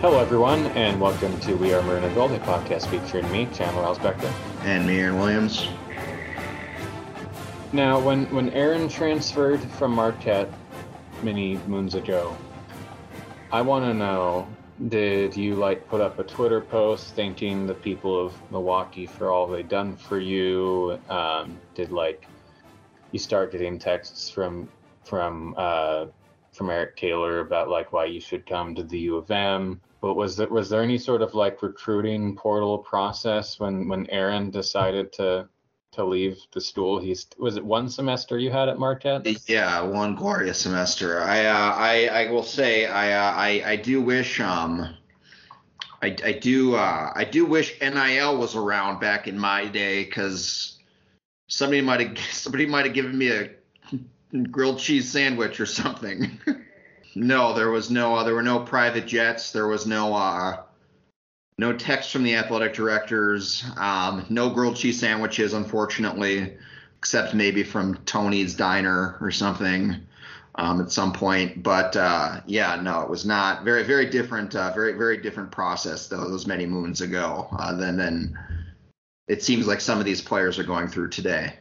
Hello, everyone, and welcome to We Are Maroon and Gold, a podcast featuring me, Chandler Elsbecker. And me, Aaron Williams. Now, when, when Aaron transferred from Marquette many moons ago, I want to know did you like put up a Twitter post thanking the people of Milwaukee for all they done for you? Um, did like you start getting texts from from uh, from Eric Taylor about like why you should come to the U of M? But was there was there any sort of like recruiting portal process when when Aaron decided to to leave the stool? He's was it one semester you had at Marquette? Yeah, one glorious semester. I uh, I I will say I uh, I I do wish um I I do uh, I do wish NIL was around back in my day because somebody might have somebody might have given me a grilled cheese sandwich or something. No, there was no. Uh, there were no private jets. There was no. Uh, no text from the athletic directors. Um, no grilled cheese sandwiches, unfortunately, except maybe from Tony's Diner or something um, at some point. But uh, yeah, no, it was not very, very different. Uh, very, very different process though. Those many moons ago uh, than than it seems like some of these players are going through today.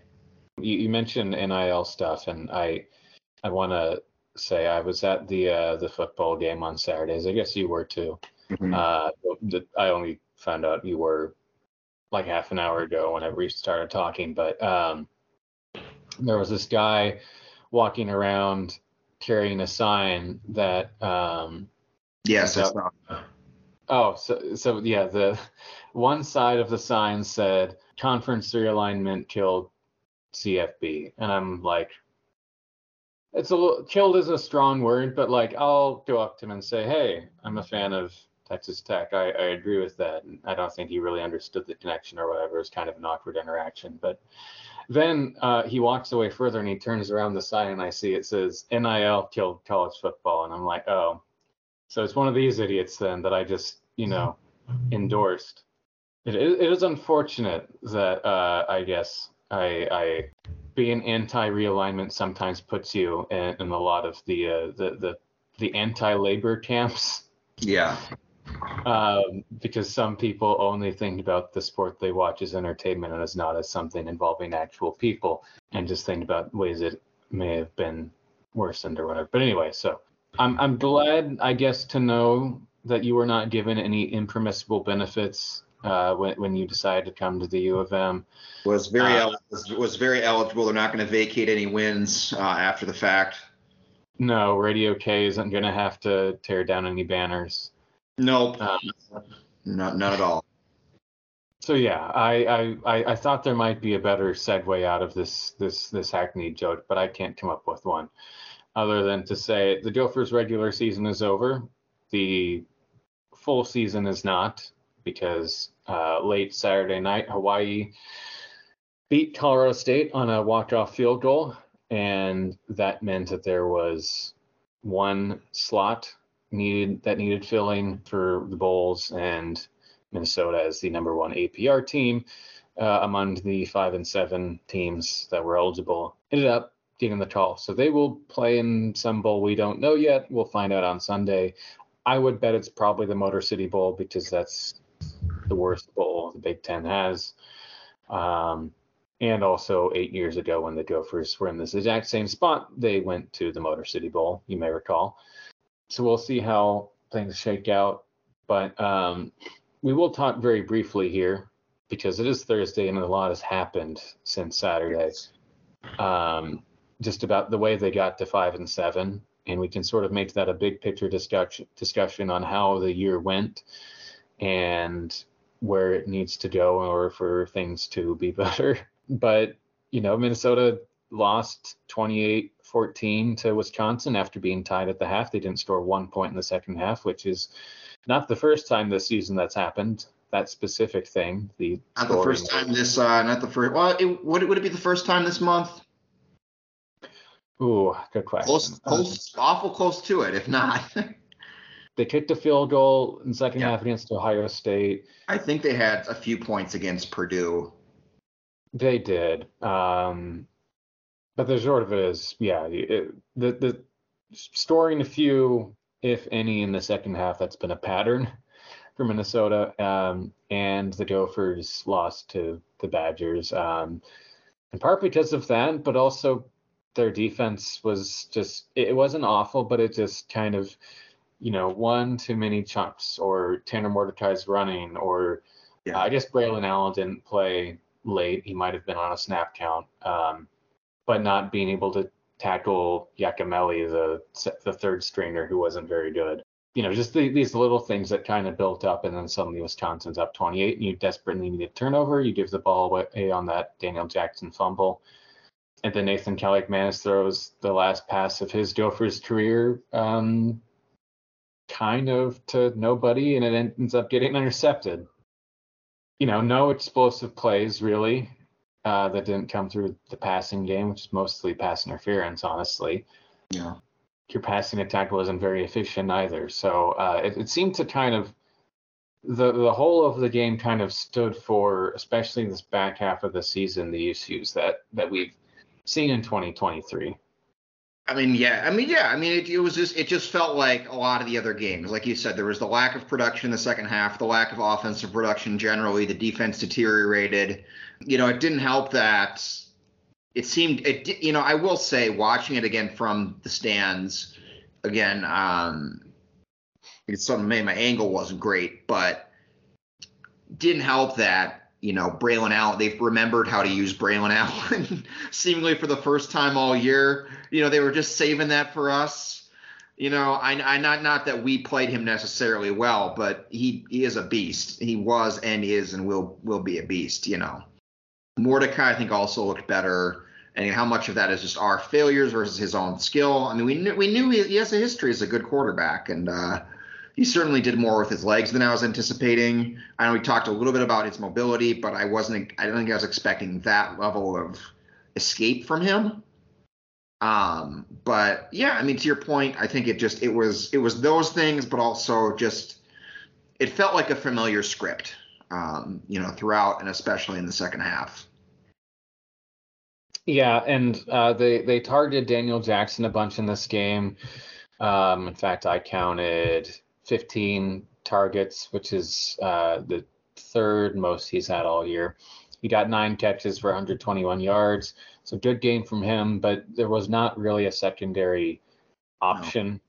You, you mentioned NIL stuff, and I I want to say I was at the uh, the football game on Saturdays. I guess you were too. Mm-hmm. Uh, the, I only found out you were like half an hour ago whenever we started talking, but um, there was this guy walking around carrying a sign that. Um, yes, that, Oh, so so yeah, the one side of the sign said conference realignment killed CFB, and I'm like, it's a little killed is a strong word, but like I'll go up to him and say, "Hey, I'm a fan of Texas Tech. I, I agree with that." And I don't think he really understood the connection or whatever. It's kind of an awkward interaction, but then uh, he walks away further and he turns around the sign and I see it says NIL killed college football, and I'm like, "Oh, so it's one of these idiots then that I just you know endorsed." It, it is unfortunate that uh, I guess I, I being anti-realignment sometimes puts you in, in a lot of the uh, the the the anti-labor camps. Yeah. Um, because some people only think about the sport they watch as entertainment and as not as something involving actual people, and just think about ways it may have been worsened or whatever. But anyway, so I'm I'm glad, I guess, to know that you were not given any impermissible benefits uh, when, when you decided to come to the U of M. Was very uh, was, was very eligible. They're not going to vacate any wins uh, after the fact. No, Radio K isn't going to have to tear down any banners. Nope. Um, not none at all. So yeah, I, I I thought there might be a better segue out of this this this hackneyed joke, but I can't come up with one, other than to say the Gophers' regular season is over. The full season is not because uh, late Saturday night, Hawaii beat Colorado State on a walk-off field goal, and that meant that there was one slot needed that needed filling for the bowls, and Minnesota as the number one APR team uh, among the five and seven teams that were eligible ended up getting the call. So they will play in some bowl we don't know yet. We'll find out on Sunday. I would bet it's probably the Motor City Bowl because that's the worst bowl the Big Ten has. Um, and also eight years ago when the Gophers were in this exact same spot, they went to the Motor City Bowl, you may recall. So we'll see how things shake out. But um, we will talk very briefly here because it is Thursday and a lot has happened since Saturday. Um, just about the way they got to five and seven, and we can sort of make that a big picture discussion discussion on how the year went and where it needs to go in order for things to be better. But, you know, Minnesota lost 28 14 to Wisconsin after being tied at the half. They didn't score one point in the second half, which is not the first time this season that's happened. That specific thing, the not the first time this, uh, not the first. Well, it, would it would it be the first time this month? Ooh, good question. Close, close, awful close to it, if not. They kicked a field goal in the second yeah. half against Ohio State. I think they had a few points against Purdue. They did. Um, but the short of it is, yeah, it, the the storing a few if any, in the second half. That's been a pattern for Minnesota. Um, and the Gophers lost to the Badgers, um, in part because of that, but also their defense was just, it wasn't awful, but it just kind of, you know, one too many chunks or Tanner Mordecai's running or yeah. I guess Braelon Allen didn't play late. He might have been on a snap count, um, but not being able to tackle Yacamelli, the the third stringer who wasn't very good. You know, just the, these little things that kind of built up, and then suddenly Wisconsin's up 28, and you desperately need a turnover. You give the ball away on that Daniel Jackson fumble, and then Athan Kaliakmanis throws the last pass of his Gophers career, um, kind of to nobody, and it ends up getting intercepted. You know, no explosive plays really uh, that didn't come through the passing game, which is mostly pass interference, honestly. Yeah. Your passing attack wasn't very efficient either. So uh, it, it seemed to kind of the the whole of the game kind of stood for, especially this back half of the season, the issues that that we've seen in 2023. I mean, yeah. I mean, yeah. I mean, it, it, was just it just felt like a lot of the other games. Like you said, there was the lack of production in the second half, the lack of offensive production generally. The defense deteriorated. You know, it didn't help that it seemed it. You know, I will say, watching it again from the stands, again, um, it's something. Maybe my angle wasn't great, but didn't help that you know, Braelon Allen, they've remembered how to use Braelon Allen seemingly for the first time all year. You know, they were just saving that for us. You know, I, I not not that we played him necessarily well, but he he is a beast. He was and is and will will be a beast. You know, Mordecai I think also looked better. And how much of that is just our failures versus his own skill? I mean, we knew we knew he, he has a history as a good quarterback, and uh, he certainly did more with his legs than I was anticipating. I know we talked a little bit about his mobility, but I wasn't. I don't think I was expecting that level of escape from him. Um, but yeah, I mean, to your point, I think it just it was it was those things, but also just it felt like a familiar script, um, you know, throughout and especially in the second half. Yeah, and uh, they they targeted Daniel Jackson a bunch in this game. Um, in fact, I counted 15 targets, which is uh, the third most he's had all year. He got nine catches for 121 yards. So good game from him, but there was not really a secondary option. No.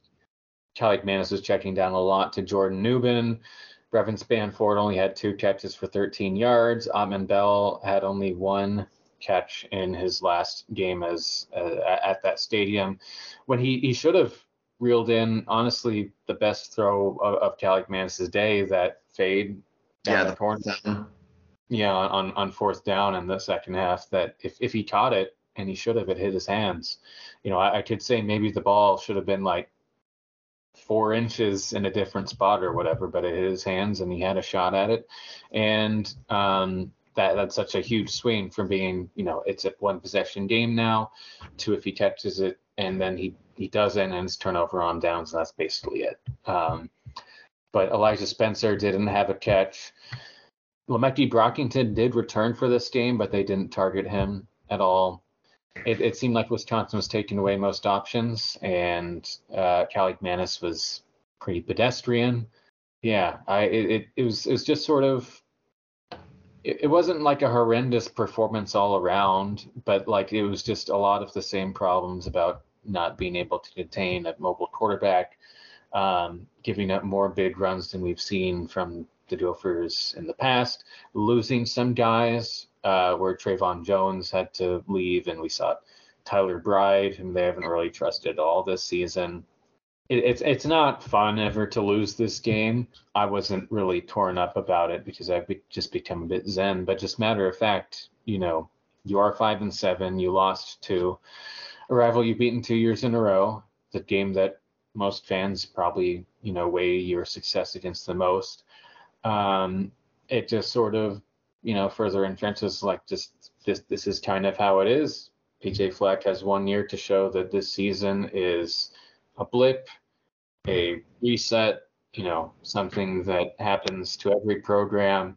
Kaliakmanis was checking down a lot to Jordan Nubin. Brevyn Spann-Ford only had two catches for 13 yards. Autman Bell had only one catch in his last game as uh, at that stadium when he, he should have reeled in honestly the best throw of, of Kaliakmanis' day that fade down yeah, the corner. Down. Yeah, on on fourth down in the second half. That if if he caught it and he should have, it hit his hands. You know, I, I could say maybe the ball should have been like four inches in a different spot or whatever, but it hit his hands and he had a shot at it. And um, that that's such a huge swing from being, you know, it's a one possession game now to if he catches it and then he he doesn't, and it's turnover on downs, and that's basically it. Um, but Elijah Spencer didn't have a catch. Le'Meke Brockington did return for this game, but they didn't target him at all. It, it seemed like Wisconsin was taking away most options, and uh, Kaliakmanis was pretty pedestrian. Yeah, I it, it, was it was just sort of it wasn't like a horrendous performance all around, but like it was just a lot of the same problems about not being able to contain a mobile quarterback, um, giving up more big runs than we've seen from the Gophers in the past, losing some guys uh, where Trayvon Jones had to leave, and we saw Tyler Bride, whom they haven't really trusted all this season. It, it's it's not fun ever to lose this game. I wasn't really torn up about it because I've be, just become a bit zen. But just matter of fact, you know, you are five and seven. You lost two a rival you've beaten two years in a row. The game that most fans probably you know weigh your success against the most. Um, it just sort of you know further entrenches like just this this is kind of how it is. PJ Fleck has one year to show that this season is a blip, a reset, you know, something that happens to every program,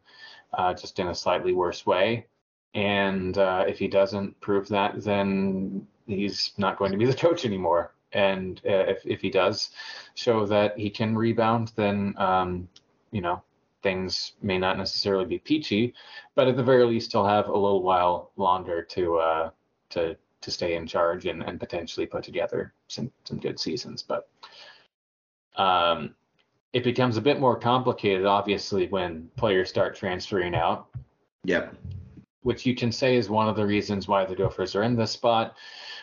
uh, just in a slightly worse way. And uh, if he doesn't prove that, then he's not going to be the coach anymore. and uh, if if he does show that he can rebound, then um, you know things may not necessarily be peachy, but at the very least he'll have a little while longer to uh, to to stay in charge and, and potentially put together some some good seasons. But um, it becomes a bit more complicated, obviously, when players start transferring out. Yep. Which you can say is one of the reasons why the Gophers are in this spot,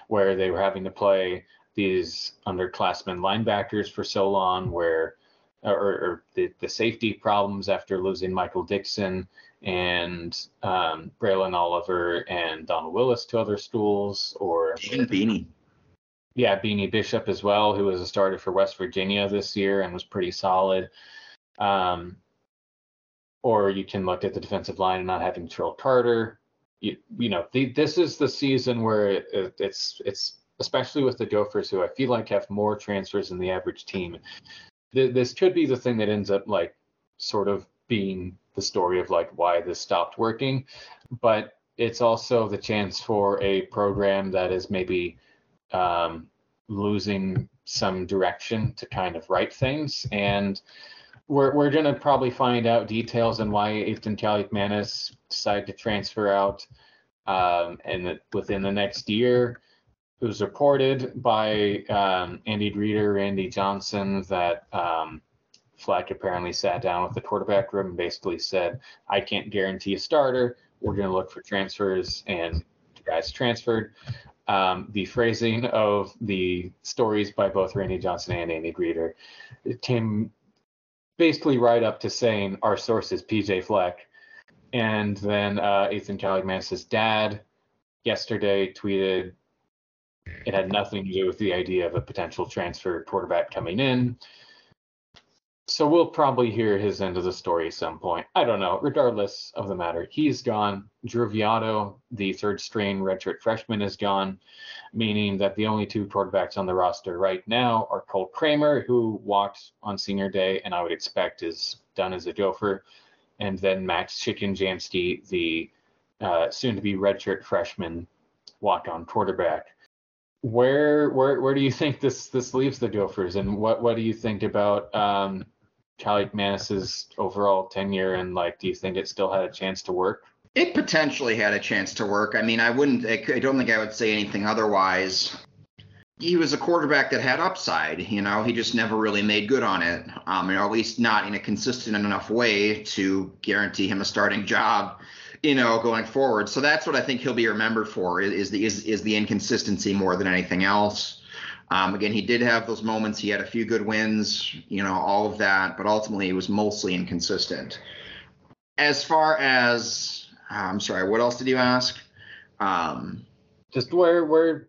where they were having to play these underclassmen linebackers for so long, where or, or the, the safety problems after losing Michael Dixon and um, Braylon Oliver and Donald Willis to other schools, or and Beanie. Yeah, Beanie Bishop as well, who was a starter for West Virginia this year and was pretty solid. Um, or you can look at the defensive line and not having Terrell Carter. You, you know, the, this is the season where it, it's it's especially with the Gophers, who I feel like have more transfers than the average team. Th- this could be the thing that ends up like sort of being the story of like why this stopped working, but it's also the chance for a program that is maybe um, losing some direction to kind of right things. And we're, we're going to probably find out details on why Athan Kaliakmanis decided to transfer out um, and within the next year it was reported by um, Andy Greder, Randy Johnson, that um, Fleck apparently sat down with the quarterback room and basically said, I can't guarantee a starter. We're going to look for transfers, and guys transferred. Um, the phrasing of the stories by both Randy Johnson and Andy Greder it came basically right up to saying our source is PJ Fleck. And then uh, Athan Kaliakmanis' dad yesterday tweeted it had nothing to do with the idea of a potential transfer quarterback coming in. So we'll probably hear his end of the story at some point. I don't know. Regardless of the matter, he's gone. Drew Viotto, the third string redshirt freshman, is gone, meaning that the only two quarterbacks on the roster right now are Cole Kramer, who walked on senior day and I would expect is done as a gopher, and then Max Chicken Shikenjanski, the uh, soon-to-be redshirt freshman walk-on quarterback where where where do you think this this leaves the Gophers, and what what do you think about um, Kaliakmanis's overall tenure, and like, do you think it still had a chance to work? It potentially had a chance to work. I mean, I wouldn't. I don't think I would say anything otherwise. He was a quarterback that had upside. You know, he just never really made good on it. Um, or at least not in a consistent enough way to guarantee him a starting job you know, going forward. So that's what I think he'll be remembered for is the is is the inconsistency more than anything else. Um, again, he did have those moments. He had a few good wins, you know, all of that, but ultimately he was mostly inconsistent. As far as uh, I'm sorry, what else did you ask? Um, Just where where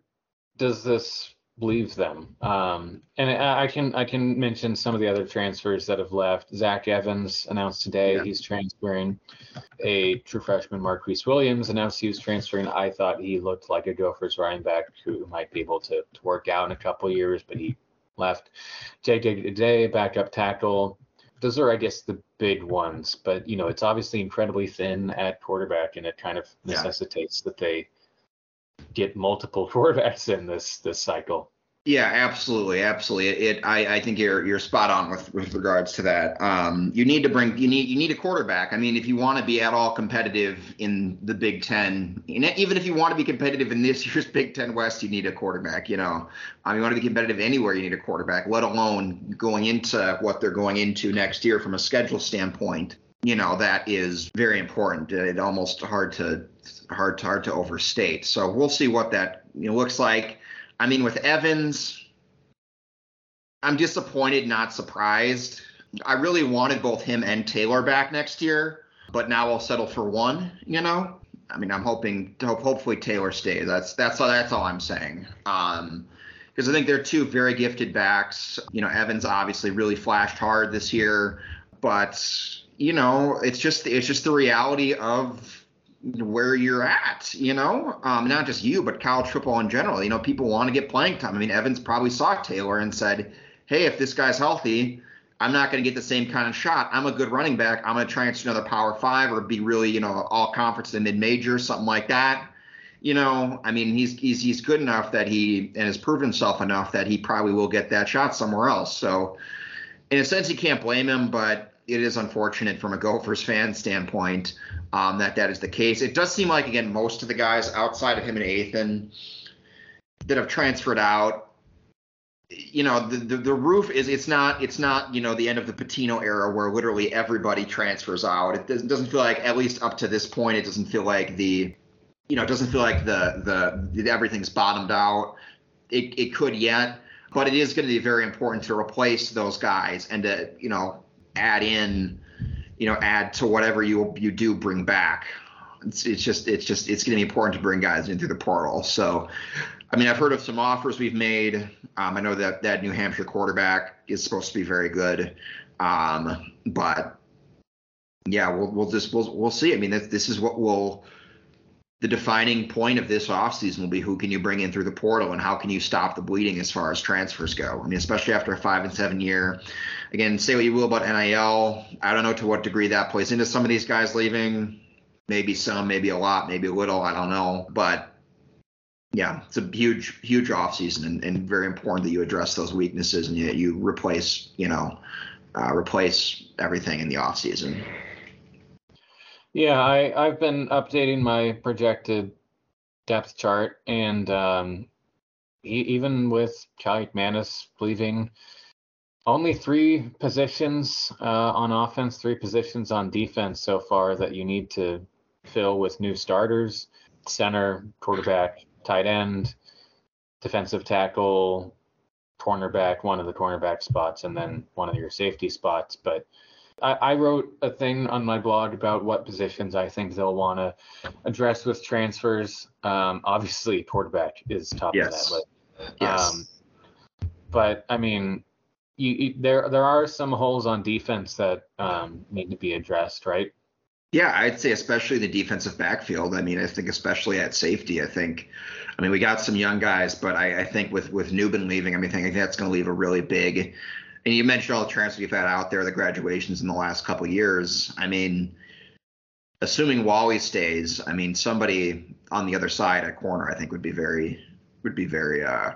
does this leaves them. Um, and I, I, can I can mention some of the other transfers that have left. Zach Evans announced today yeah. he's transferring. A true freshman, Marquise Williams, announced he was transferring. I thought he looked like a Gophers running back who might be able to, to work out in a couple years, but he left. JJ today, backup tackle. Those are, I guess, the big ones. But you know, it's obviously incredibly thin at quarterback, and it kind of necessitates yeah. that they get multiple quarterbacks in this this cycle. Yeah, absolutely, absolutely. It, I, I think you're you're spot on with with regards to that. Um, you need to bring you need you need a quarterback. I mean, if you want to be at all competitive in the Big Ten, even if you want to be competitive in this year's Big Ten West, you need a quarterback. You know, um, you want to be competitive anywhere, you need a quarterback. Let alone going into what they're going into next year from a schedule standpoint. You know, that is very important. It almost hard to hard to, hard to overstate. So we'll see what that you know, looks like. I mean, with Evans, I'm disappointed, not surprised. I really wanted both him and Taylor back next year, but now I'll settle for one. You know, I mean, I'm hoping, hope, hopefully Taylor stays. That's that's all. That's all I'm saying. Um, because I think they're two very gifted backs. You know, Evans obviously really flashed hard this year, but you know, it's just it's just the reality of where you're at, you know, um, not just you, but college football in general. You know, people want to get playing time. I mean, Evans probably saw Taylor and said, "Hey, if this guy's healthy, I'm not going to get the same kind of shot. I'm a good running back. I'm going to try and see another Power Five or be really, you know, all conference and mid major, something like that." you know, I mean, he's he's he's good enough that he and has proven himself enough that he probably will get that shot somewhere else. So, in a sense, you can't blame him, but it is unfortunate from a Gophers fan standpoint um, that that is the case. It does seem like again most of the guys outside of him and Ethan that have transferred out you know the, the, the roof is it's not it's not you know the end of the Pitino era where literally everybody transfers out. It doesn't, doesn't feel like at least up to this point it doesn't feel like the you know it doesn't feel like the the, the everything's bottomed out. It it could yet, but it is going to be very important to replace those guys and to you know add in you know add to whatever you you do bring back. It's, it's just it's just it's going to be important to bring guys in through the portal. So I mean, I've heard of some offers we've made. Um, I know that that New Hampshire quarterback is supposed to be very good, um, but yeah, we'll we'll just we'll we'll see. I mean, this this is what will the defining point of this offseason will be who can you bring in through the portal and how can you stop the bleeding as far as transfers go. I mean, especially after a five and seven year. Again, say what you will about NIL. I don't know to what degree that plays into some of these guys leaving. Maybe some, maybe a lot, maybe a little. I don't know, but yeah, it's a huge, huge offseason and, and very important that you address those weaknesses and you, you replace, you know, uh, replace everything in the offseason. Yeah, I, I've been updating my projected depth chart, and um, even with Kaliakmanis leaving, only three positions uh, on offense, three positions on defense so far that you need to fill with new starters center, quarterback, tight end, defensive tackle, cornerback, one of the cornerback spots, and then one of your safety spots. But I, I wrote a thing on my blog about what positions I think they'll want to address with transfers. Um, obviously, quarterback is top yes. of that list. Yes. Um, but I mean, you, you, there there are some holes on defense that um, need to be addressed, right? Yeah, I'd say especially the defensive backfield. I mean, I think especially at safety. I think, I mean, we got some young guys, but I, I think with with Nubin leaving, I mean, I think that's going to leave a really big. And you mentioned all the transfers you've had out there, the graduations in the last couple years. I mean, assuming Walley stays, I mean, somebody on the other side at corner, I think would be very would be very uh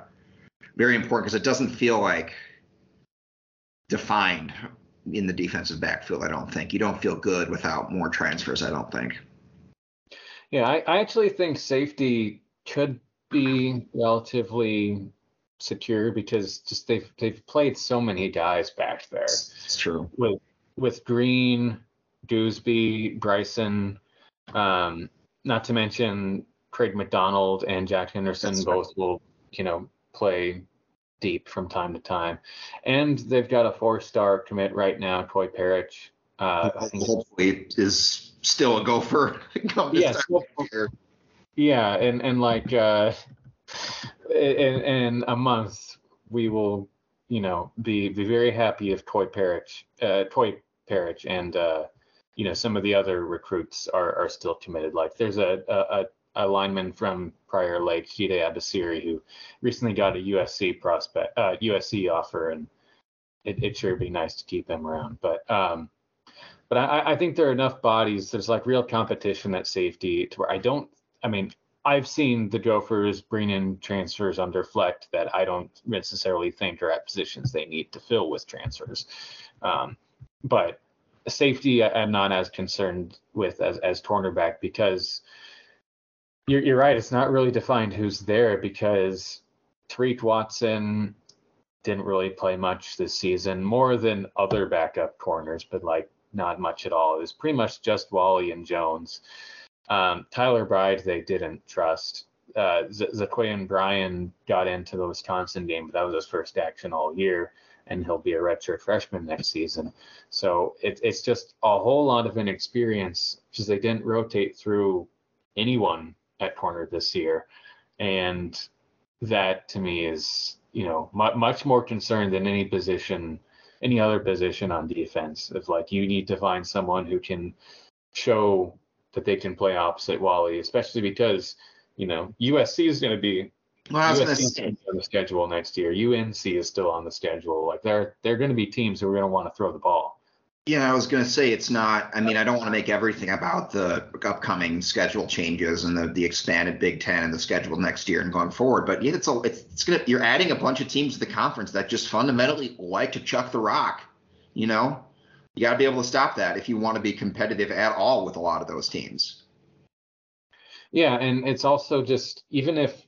very important because it doesn't feel like defined in the defensive backfield. I don't think you don't feel good without more transfers. I don't think. Yeah, I, I actually think safety could be relatively secure because just they've they've played so many guys back there. It's true. With with Green, Gousby, Bryson, um, not to mention Craig McDonald and Jack Henderson That's both right. will, you know, play deep from time to time. And they've got a four star commit right now, Troy Perich. Uh, hopefully is still a gopher. yeah, yeah, and and like uh, in, in a month we will, you know, be be very happy if toy Perich, uh, Troy Perich, and uh, you know some of the other recruits are are still committed. Like there's a a, a lineman from Prior Lake, Jide Abasiri, who recently got a USC prospect, uh, USC offer, and it, it sure be nice to keep him around. But um, but I, I think there are enough bodies. There's like real competition at safety to where I don't. I mean, I've seen the Gophers bring in transfers under Fleck that I don't necessarily think are at positions they need to fill with transfers. Um, but safety, I'm not as concerned with as as cornerback because you're, you're right. It's not really defined who's there because Tariq Watson didn't really play much this season, more than other backup corners, but like not much at all. It was pretty much just Walley and Jones. Um, Tyler Bride, they didn't trust. Uh, Z- Zaquayan Bryan got into the Wisconsin game, but that was his first action all year, and he'll be a redshirt freshman next season. So it, it's just a whole lot of inexperience because they didn't rotate through anyone at corner this year, and that to me is you know m- much more concerned than any position, any other position on defense. Of like you need to find someone who can show that they can play opposite Walley, especially because you know USC is going to be well, USC on the schedule next year. UNC is still on the schedule. Like they're they're going to be teams who are going to want to throw the ball. Yeah, I was going to say it's not. I mean, I don't want to make everything about the upcoming schedule changes and the, the expanded Big Ten and the schedule next year and going forward. But yeah, it's a, it's, it's gonna. You're adding a bunch of teams to the conference that just fundamentally like to chuck the rock. You know, you got to be able to stop that if you want to be competitive at all with a lot of those teams. Yeah, and it's also just even if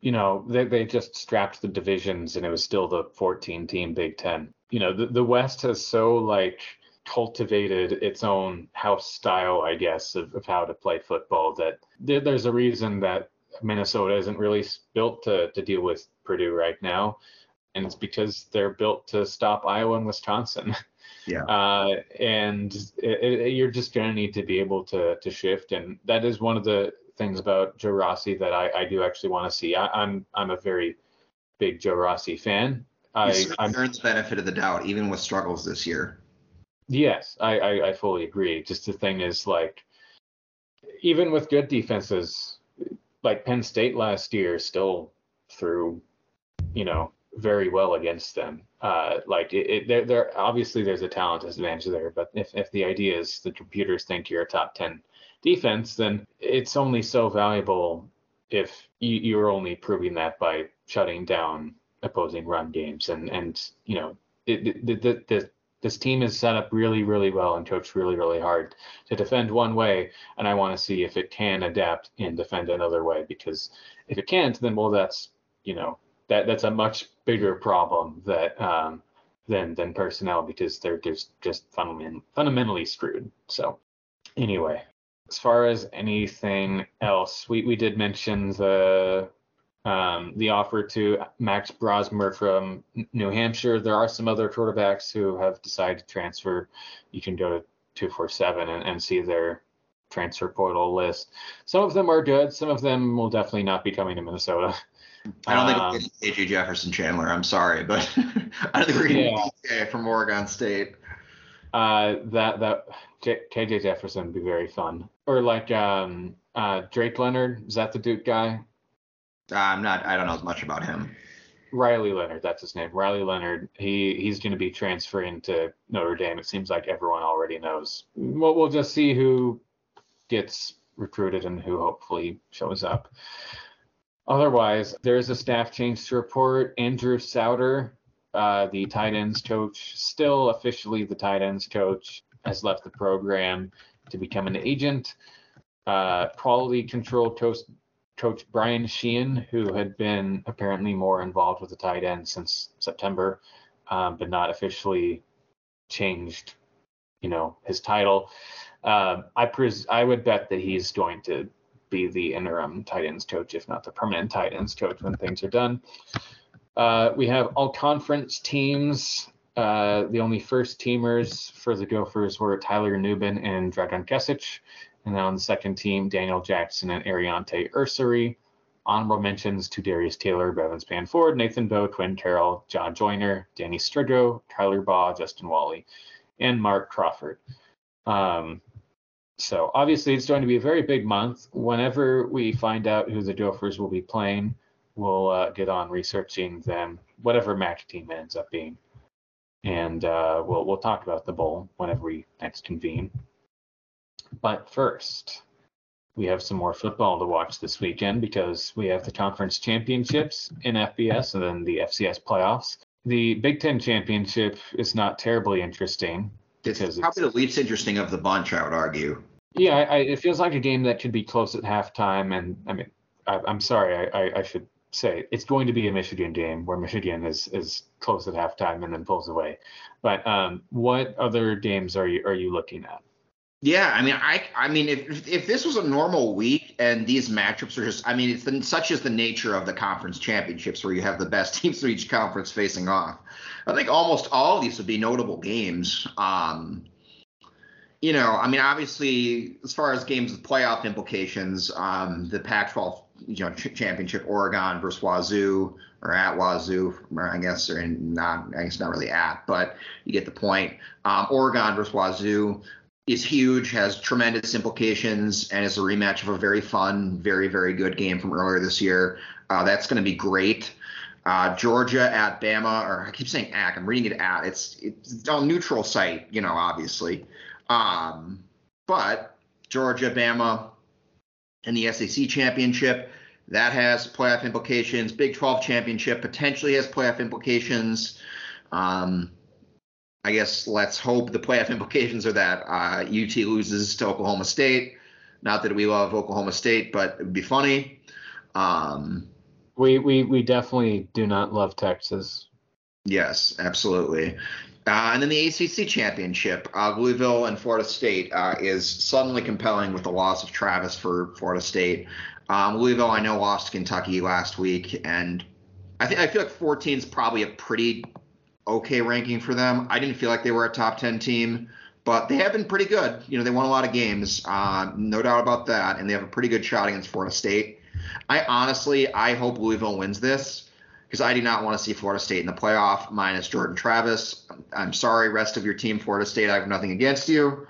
you know they they just strapped the divisions and it was still the 14 team Big Ten. You know, the the West has so like cultivated its own house style, I guess, of, of how to play football. That there, there's a reason that Minnesota isn't really built to, to deal with Purdue right now. And it's because they're built to stop Iowa and Wisconsin. Yeah. Uh, and it, it, you're just going to need to be able to, to shift. And that is one of the things about Joe Rossi that I, I do actually want to see. I, I'm, I'm a very big Joe Rossi fan. I, I'm earned the benefit of the doubt, even with struggles this year. Yes, I, I, I fully agree. Just the thing is, like, even with good defenses, like Penn State last year, still threw, you know, very well against them. Uh, like it, it there, there obviously there's a talent disadvantage there, but if if the idea is the computers think you're a top ten defense, then it's only so valuable if you, you're only proving that by shutting down opposing run games and and you know it, the, the, the this team is set up really, really well and coached really, really hard to defend one way. And I want to see if it can adapt and defend another way. Because if it can't, then well, that's you know that that's a much bigger problem that um, than than personnel because they're just just fundament, fundamentally screwed. So anyway, as far as anything else, we we did mention the um, the offer to Max Brosmer from New Hampshire. There are some other quarterbacks who have decided to transfer. You can go to 247 and, and see their transfer portal list. Some of them are good. Some of them will definitely not be coming to Minnesota. I don't um, think we're getting KJ Jefferson Chandler. I'm sorry, but I don't think we're getting yeah. from Oregon State. Uh, that that J- KJ Jefferson would be very fun. Or like um, uh, Drake Leonard. Is that the Duke guy? Uh, I'm not. I don't know as much about him. Riley Leonard, that's his name. Riley Leonard. He he's going to be transferring to Notre Dame. It seems like everyone already knows. We'll, we'll just see who gets recruited and who hopefully shows up. Otherwise, there is a staff change to report. Andrew Sowder, uh, the tight ends coach, still officially the tight ends coach, has left the program to become an agent. Uh, quality control coach coach Brian Sheehan, who had been apparently more involved with the tight end since September, um, but not officially changed, you know, his title. Uh, I pres- I would bet that he's going to be the interim tight ends coach, if not the permanent tight ends coach, when things are done. Uh, we have all conference teams. Uh, the only first teamers for the Gophers were Tyler Nubin and Dragan Kesich. And then on the second team, Daniel Jackson and Aireontae Ersery. Honorable mentions to Darius Taylor, Brevyn Spann-Ford, Nathan Boe, Quinn Carroll, John Joyner, Danny Striggow, Tyler Baugh, Justin Walley, and Mark Crawford. Um, so obviously it's going to be a very big month. Whenever we find out who the Gophers will be playing, we'll uh, get on researching them, whatever match team ends up being, and uh, we'll we'll talk about the bowl whenever we next convene. But first, we have some more football to watch this weekend because we have the conference championships in FBS and then the FCS playoffs. The Big Ten championship is not terribly interesting. It's probably it's, the least interesting of the bunch, I would argue. Yeah, I, it feels like a game that could be close at halftime. And I mean, I, am sorry, I, I, should say it's going to be a Michigan game where Michigan is is close at halftime and then pulls away. But um, what other games are you are you looking at? Yeah, I mean, I, I mean, if if this was a normal week and these matchups are just, I mean, it's the, such as the nature of the conference championships where you have the best teams from each conference facing off. I think almost all of these would be notable games. Um, you know, I mean, obviously, as far as games with playoff implications, um, the Pac-12, you know, ch- championship, Oregon versus Wazoo, or at Wazoo, or I guess, or not, I guess not really at, but you get the point. Um, Oregon versus Wazoo is huge, has tremendous implications, and is a rematch of a very fun, very, very good game from earlier this year. Uh, that's going to be great. Uh, Georgia at Bama, or I keep saying at. I'm reading it at. It's it's on neutral site, you know, obviously. Um, but Georgia, Bama, and the SEC championship that has playoff implications. Big 12 championship potentially has playoff implications. Um, I guess let's hope the playoff implications are that uh, UT loses to Oklahoma State. Not that we love Oklahoma State, but it would be funny. Um, we, we we definitely do not love Texas. Yes, absolutely. Uh, and then the ACC championship, uh, Louisville and Florida State uh, is suddenly compelling with the loss of Travis for Florida State. Um, Louisville, I know, lost Kentucky last week, and I think I feel like 14 is probably a pretty okay ranking for them. I didn't feel like they were a top 10 team, but they have been pretty good. You know, they won a lot of games, uh, no doubt about that, and they have a pretty good shot against Florida State. I honestly, I hope Louisville wins this because I do not want to see Florida State in the playoff minus Jordan Travis. I'm sorry, rest of your team, Florida State. I have nothing against you.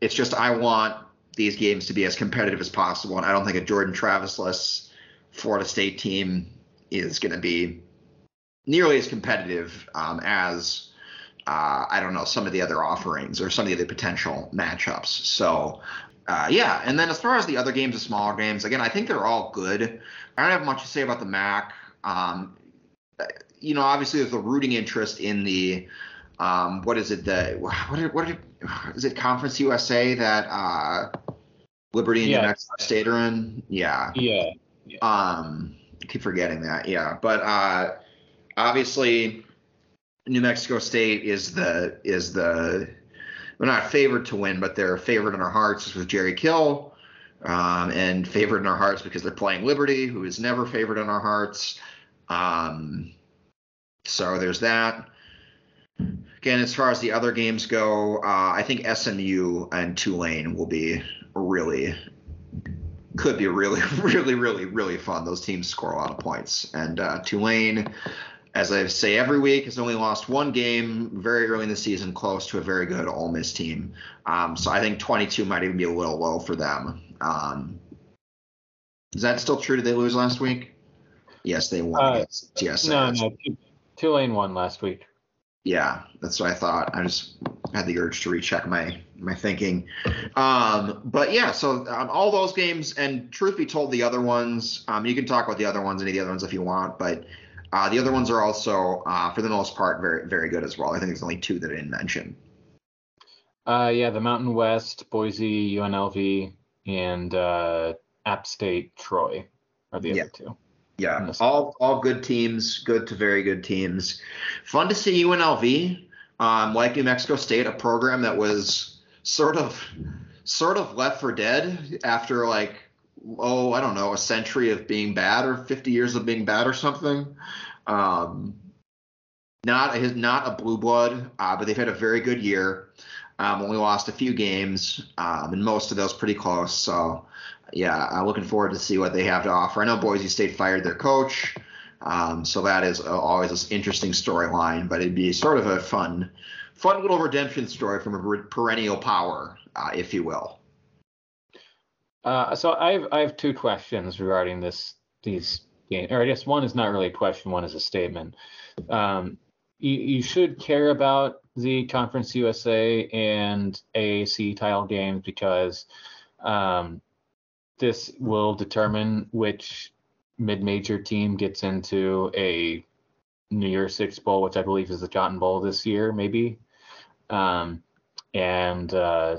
It's just I want these games to be as competitive as possible, and I don't think a Jordan Travis-less Florida State team is going to be nearly as competitive um, as uh, I don't know some of the other offerings or some of the other potential matchups. So uh, yeah, and then as far as the other games, the smaller games, again, I think they're all good. I don't have much to say about the MAC. Um, you know, obviously there's the rooting interest in the um, what is it the what are, what are, is it Conference USA that uh, Liberty and yeah. New Mexico State are in? Yeah. Yeah. yeah. Um, I keep forgetting that. Yeah, but uh, obviously New Mexico State is the is the they're not favored to win, but they're favored in our hearts with Jerry Kill, um, and favored in our hearts because they're playing Liberty, who is never favored in our hearts. Um, so there's that. Again, as far as the other games go, uh, I think SMU and Tulane will be really could be really, really, really, really fun. Those teams score a lot of points, and uh, Tulane as I say every week, has only lost one game very early in the season, close to a very good Ole Miss team. Um, so I think 22 might even be a little low for them. Um, is that still true? Did they lose last week? Yes, they won. Uh, yes. No, no. Tulane won last week. Yeah, that's what I thought. I just had the urge to recheck my my thinking. Um, but yeah, so um, all those games, and truth be told, the other ones, um, you can talk about the other ones, any of the other ones if you want, but uh, the other ones are also, uh, for the most part, very very good as well. I think there's only two that I didn't mention. Uh, yeah, the Mountain West, Boise, UNLV, and uh, App State, Troy are the yeah. other two. Yeah, all all good teams, good to very good teams. Fun to see UNLV, um, like New Mexico State, a program that was sort of sort of left for dead after like oh, I don't know, a century of being bad or 50 years of being bad or something. Um, not his, not a blue blood, uh, but they've had a very good year. Um, only lost a few games, um, and most of those pretty close. So, yeah, I'm looking forward to see what they have to offer. I know Boise State fired their coach, um, so that is always an interesting storyline. But it'd be sort of a fun, fun little redemption story from a perennial power, uh, if you will. Uh, so I have I have two questions regarding this these games, or I guess one is not really a question, one is a statement. Um, you, you should care about the Conference USA and AAC title games because um, this will determine which mid-major team gets into a New Year's Six Bowl, which I believe is the Cotton Bowl this year, maybe. Um, and uh,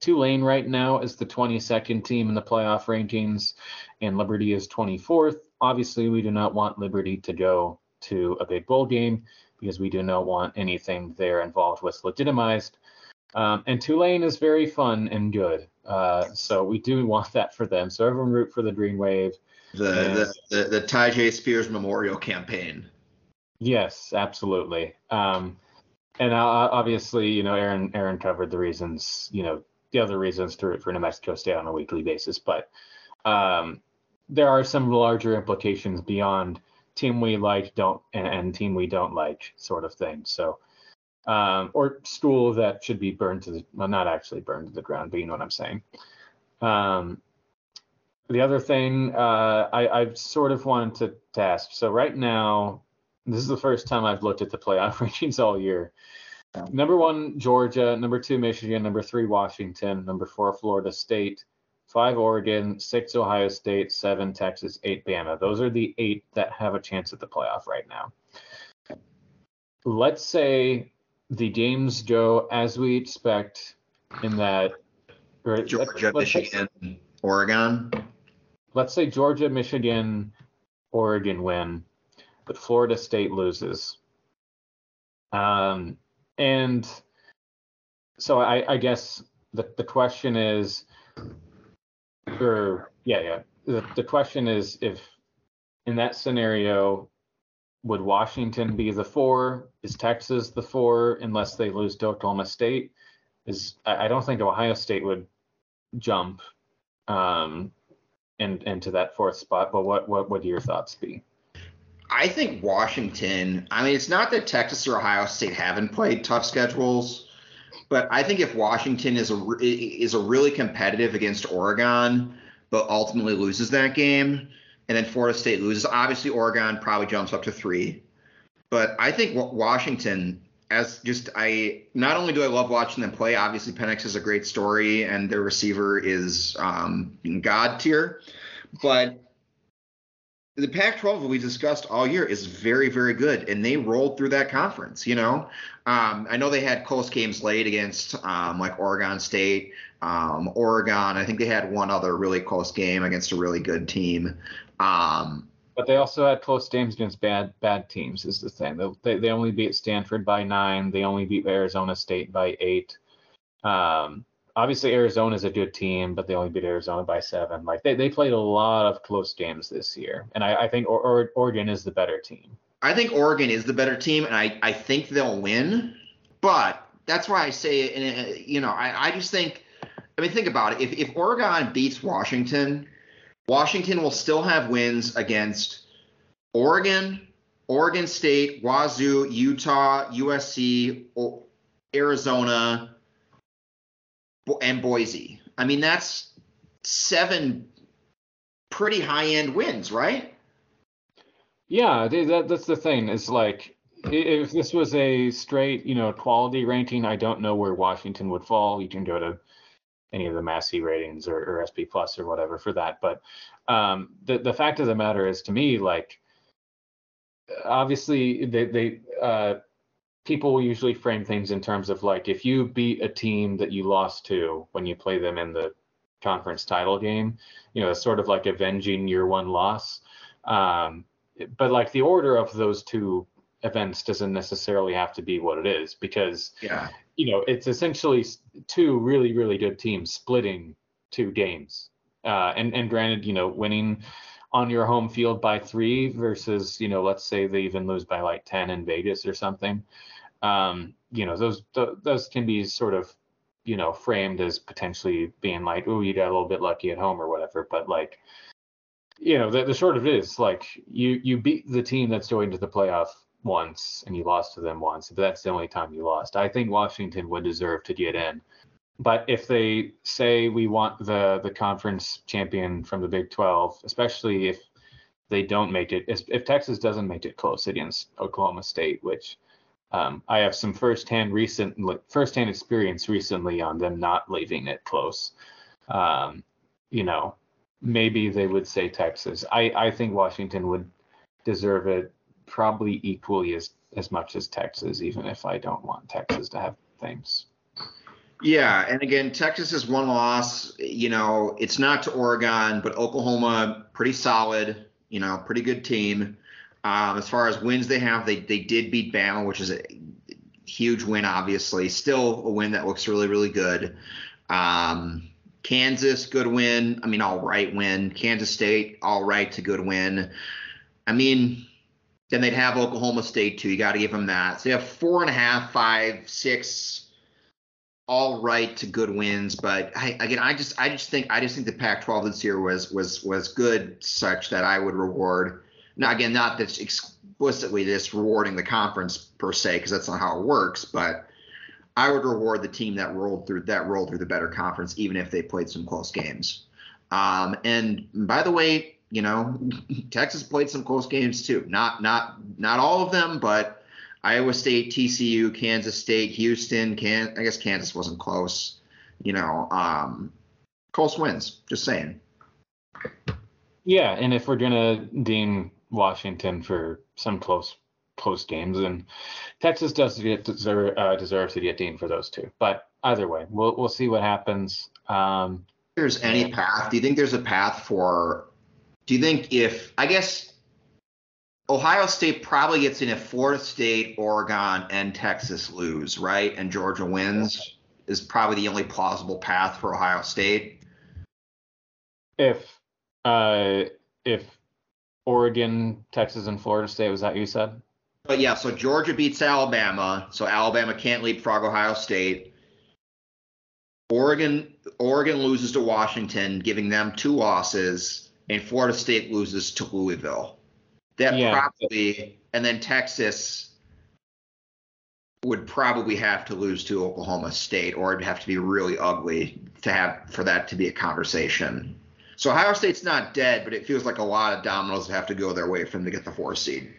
Tulane right now is the 22nd team in the playoff rankings, and Liberty is 24th. Obviously, we do not want Liberty to go to a big bowl game because we do not want anything there involved with legitimized. Um, and Tulane is very fun and good. Uh, so we do want that for them. So everyone root for the Green Wave. The and, the, the, the Tyjae Spears Memorial Campaign. Yes, absolutely. Um, and uh, obviously, you know, Aaron Aaron covered the reasons, you know, the other reasons to root for New Mexico State on a weekly basis, but um, there are some larger implications beyond team we like don't and, and, team we don't like sort of thing. So um, or school that should be burned to the well, not actually burned to the ground, but you know what I'm saying. Um, the other thing uh, I, I sort of wanted to, to ask. So right now, This is the first time I've looked at the playoff rankings all year. Number one, Georgia. Number two, Michigan. Number three, Washington. Number four, Florida State. Five, Oregon. Six, Ohio State. Seven, Texas. Eight, Bama. Those are the eight that have a chance at the playoff right now. Let's say the games go as we expect in that. Georgia, Michigan, Oregon. Let's say Georgia, Michigan, Oregon win, but Florida State loses. Um, and so I, I guess the, the question is, or yeah, yeah, the, the question is if in that scenario, would Washington be the four? Is Texas the four unless they lose to Oklahoma State? Is I, don't think Ohio State would jump um, in, into that fourth spot. But what what would your thoughts be? I think Washington. I mean, it's not that Texas or Ohio State haven't played tough schedules, but I think if Washington is a is a really competitive against Oregon, but ultimately loses that game, and then Florida State loses, obviously Oregon probably jumps up to three. But I think Washington, as just I not only do I love watching them play, obviously Penix is a great story and their receiver is um, god tier, but the Pac-12 we discussed all year is very, very good, and they rolled through that conference. You know, um, I know they had close games late against um, like Oregon State, um, Oregon. I think they had one other really close game against a really good team. Um, but they also had close games against bad bad teams. Is the thing they they only beat Stanford by nine. They only beat Arizona State by eight. Um, obviously Arizona is a good team, but they only beat Arizona by seven. Like they, they played a lot of close games this year, and I, I think or, or, Oregon is the better team. I think Oregon is the better team, and I, I think they'll win. But that's why I say, and you know, I, I just think. I mean, think about it. If if Oregon beats Washington, Washington will still have wins against Oregon, Oregon State, Wazoo, Utah, USC, Arizona, and Boise. I mean, that's seven pretty high end wins, right? Yeah, that, that's the thing. It's like if this was a straight, you know, quality ranking, I don't know where Washington would fall. You can go to any of the Massey ratings or, or SP Plus or whatever for that. But um, the the fact of the matter is, to me, like obviously they they uh, people usually frame things in terms of like if you beat a team that you lost to when you play them in the conference title game, you know, it's sort of like avenging your one loss. Um, but like the order of those two events doesn't necessarily have to be what it is because yeah, you know, it's essentially two really really good teams splitting two games. Uh, and and granted, you know, winning on your home field by three versus, you know, let's say they even lose by like 10 in Vegas or something. Um, you know, those th- those can be sort of, you know, framed as potentially being like, oh, you got a little bit lucky at home or whatever. But like, you know, the, the short of it is like you you beat the team that's going to the playoff once and you lost to them once. But that's the only time you lost. I think Washington would deserve to get in. But if they say we want the the conference champion from the Big 12, especially if they don't make it, if Texas doesn't make it close against Oklahoma State, which um, I have some firsthand recent firsthand experience recently on them not leaving it close. Um, you know, maybe they would say Texas. I, I think Washington would deserve it probably equally as as much as Texas, even if I don't want Texas to have things. Yeah, and again, Texas is one loss. You know, it's not to Oregon, but Oklahoma pretty solid. You know, pretty good team. Um, as far as wins they have, they they did beat Bama, which is a huge win, obviously. Still a win that looks really really good. Um, Kansas, good win. I mean, all right win. Kansas State, all right to good win. I mean, then they'd have Oklahoma State too. You got to give them that. So they have four and a half, five, six all right to good wins, but I, again, I just I just think I just think the Pac-12 this year was was was good, such that I would reward. Now again, not that explicitly this rewarding the conference per se, because that's not how it works, but I would reward the team that rolled through that rolled through the better conference, even if they played some close games. Um, and by the way, you know, Texas played some close games too. Not not not all of them, but Iowa State, TCU, Kansas State, Houston. Can I guess Kansas wasn't close. You know, um, close wins. Just saying. Yeah, and if we're gonna deem Washington for some close close games, and Texas does get deserve uh, deserve to get deemed for those two. But either way, we'll we'll see what happens. Um, there's any path. Do you think there's a path for? Do you think if I guess Ohio State probably gets in if Florida State, Oregon, and Texas lose, right? And Georgia wins is probably the only plausible path for Ohio State. If uh if Oregon, Texas, and Florida State was that you said? But yeah, so Georgia beats Alabama, so Alabama can't leapfrog Ohio State. Oregon Oregon loses to Washington, giving them two losses, and Florida State loses to Louisville. That yeah. probably, and then Texas would probably have to lose to Oklahoma State, or it'd have to be really ugly to have for that to be a conversation. So Ohio State's not dead, but it feels like a lot of dominoes have to go their way for them to get the four seed.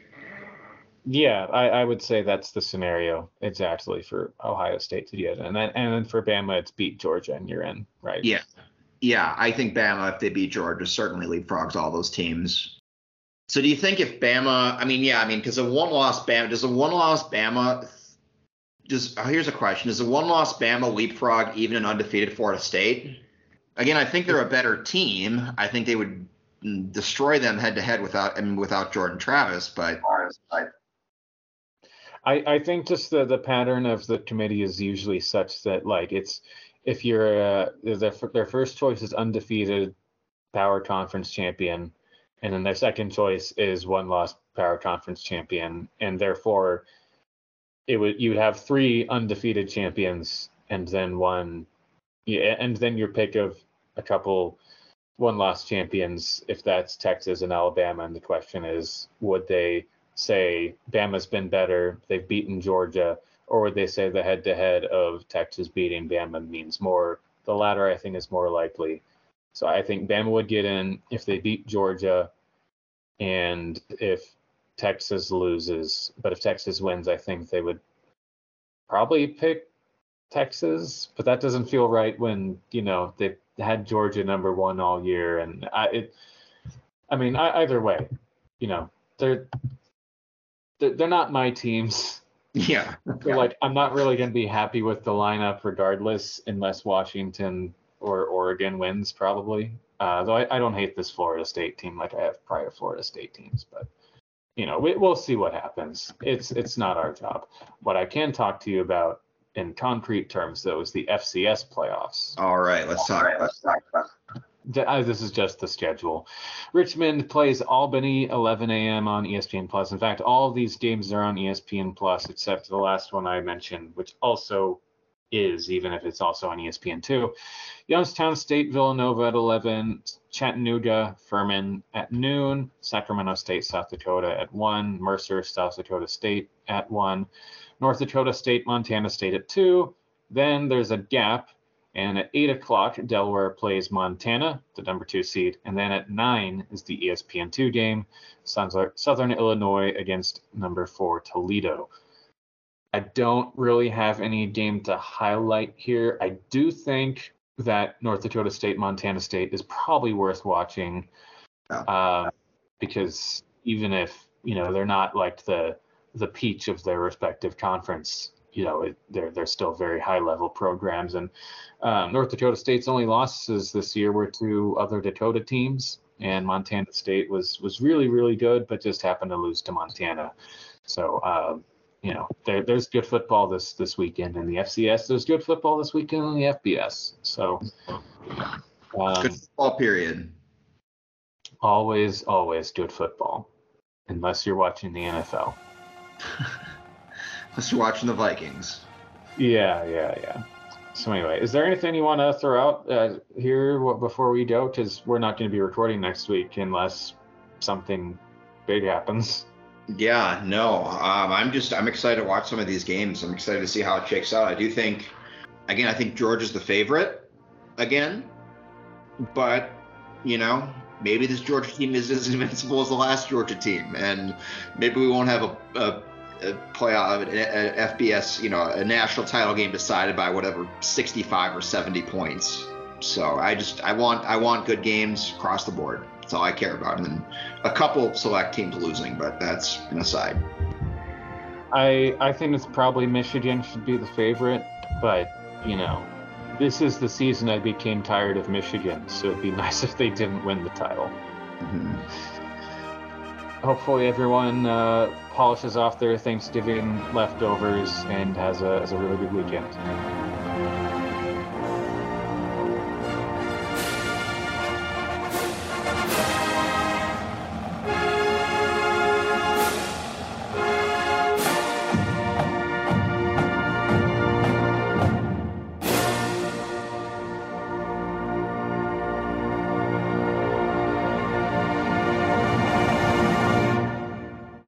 Yeah, I, I would say that's the scenario exactly for Ohio State to get, and then and then for Bama, it's beat Georgia and you're in, right? Yeah, yeah. I think Bama, if they beat Georgia, certainly leapfrogs all those teams. So do you think if Bama, I mean, yeah, I mean, because a one loss Bama, does a one loss Bama, does oh, here's a question: Does a one loss Bama leapfrog even an undefeated Florida State? Again, I think they're a better team. I think they would destroy them head to head without I mean, without Jordan Travis, but. I, I think just the, the pattern of the committee is usually such that like it's if you're uh, their, their first choice is undefeated power conference champion and then their second choice is one loss power conference champion, and therefore it would you would have three undefeated champions and then one, yeah, and then your pick of a couple one loss champions if that's Texas and Alabama. And the question is, would they say Bama's been better, they've beaten Georgia, or would they say the head to head of Texas beating Bama means more? The latter, I think, is more likely. So I think Bama would get in if they beat Georgia, and if Texas loses. But if Texas wins, I think they would probably pick Texas. But that doesn't feel right when you know they had Georgia number one all year, and I, it. I mean, I, either way, you know, they're they're not my teams. Yeah. So yeah. like I'm not really going to be happy with the lineup regardless unless Washington or Oregon wins probably. Uh, though I, I, don't hate this Florida State team like I have prior Florida State teams, but you know we, will see what happens. It's it's not our job. What I can talk to you about in concrete terms though is the FCS playoffs. All right, let's talk. Right, let's talk about. Uh, this is just the schedule. Richmond plays Albany 11 a.m. on ESPN Plus. In fact, all of these games are on ESPN Plus except the last one I mentioned, which also is, even if it's also on ESPN2. Youngstown State, Villanova at 11, Chattanooga, Furman at noon, Sacramento State, South Dakota at 1, Mercer, South Dakota State at 1, North Dakota State, Montana State at 2. Then there's a gap, and at 8 o'clock, Delaware plays Montana, the number two seed. And then at 9 is the ESPN2 game, Southern Illinois against number 4 Toledo. I don't really have any game to highlight here. I do think that North Dakota State, Montana State is probably worth watching uh, because even if you know they're not like the the peach of their respective conference, you know it, they're they're still very high level programs. And um, North Dakota State's only losses this year were to other Dakota teams, and Montana State was was really really good, but just happened to lose to Montana. So um, you know, there, there's good football this this weekend in the FCS. There's good football this weekend in the FBS. So, um, good football period. Always, always good football, unless you're watching the NFL. unless you're watching the Vikings. Yeah, yeah, yeah. So anyway, is there anything you want to throw out uh, here before we go? Because we're not going to be recording next week unless something big happens. Yeah, no. Um, I'm just I'm excited to watch some of these games. I'm excited to see how it shakes out. I do think, again, I think George is the favorite again, but you know, maybe this Georgia team is as invincible as the last Georgia team, and maybe we won't have a, a playoff, a, a FBS, you know, a national title game decided by whatever 65 or 70 points. So I just I want I want good games across the board. That's all I care about. And then a couple select teams losing, but that's an aside. I I think it's probably Michigan should be the favorite, but you know, this is the season I became tired of Michigan, so it'd be nice if they didn't win the title. Mm-hmm. Hopefully, everyone uh, polishes off their Thanksgiving leftovers and has a, has a really good weekend.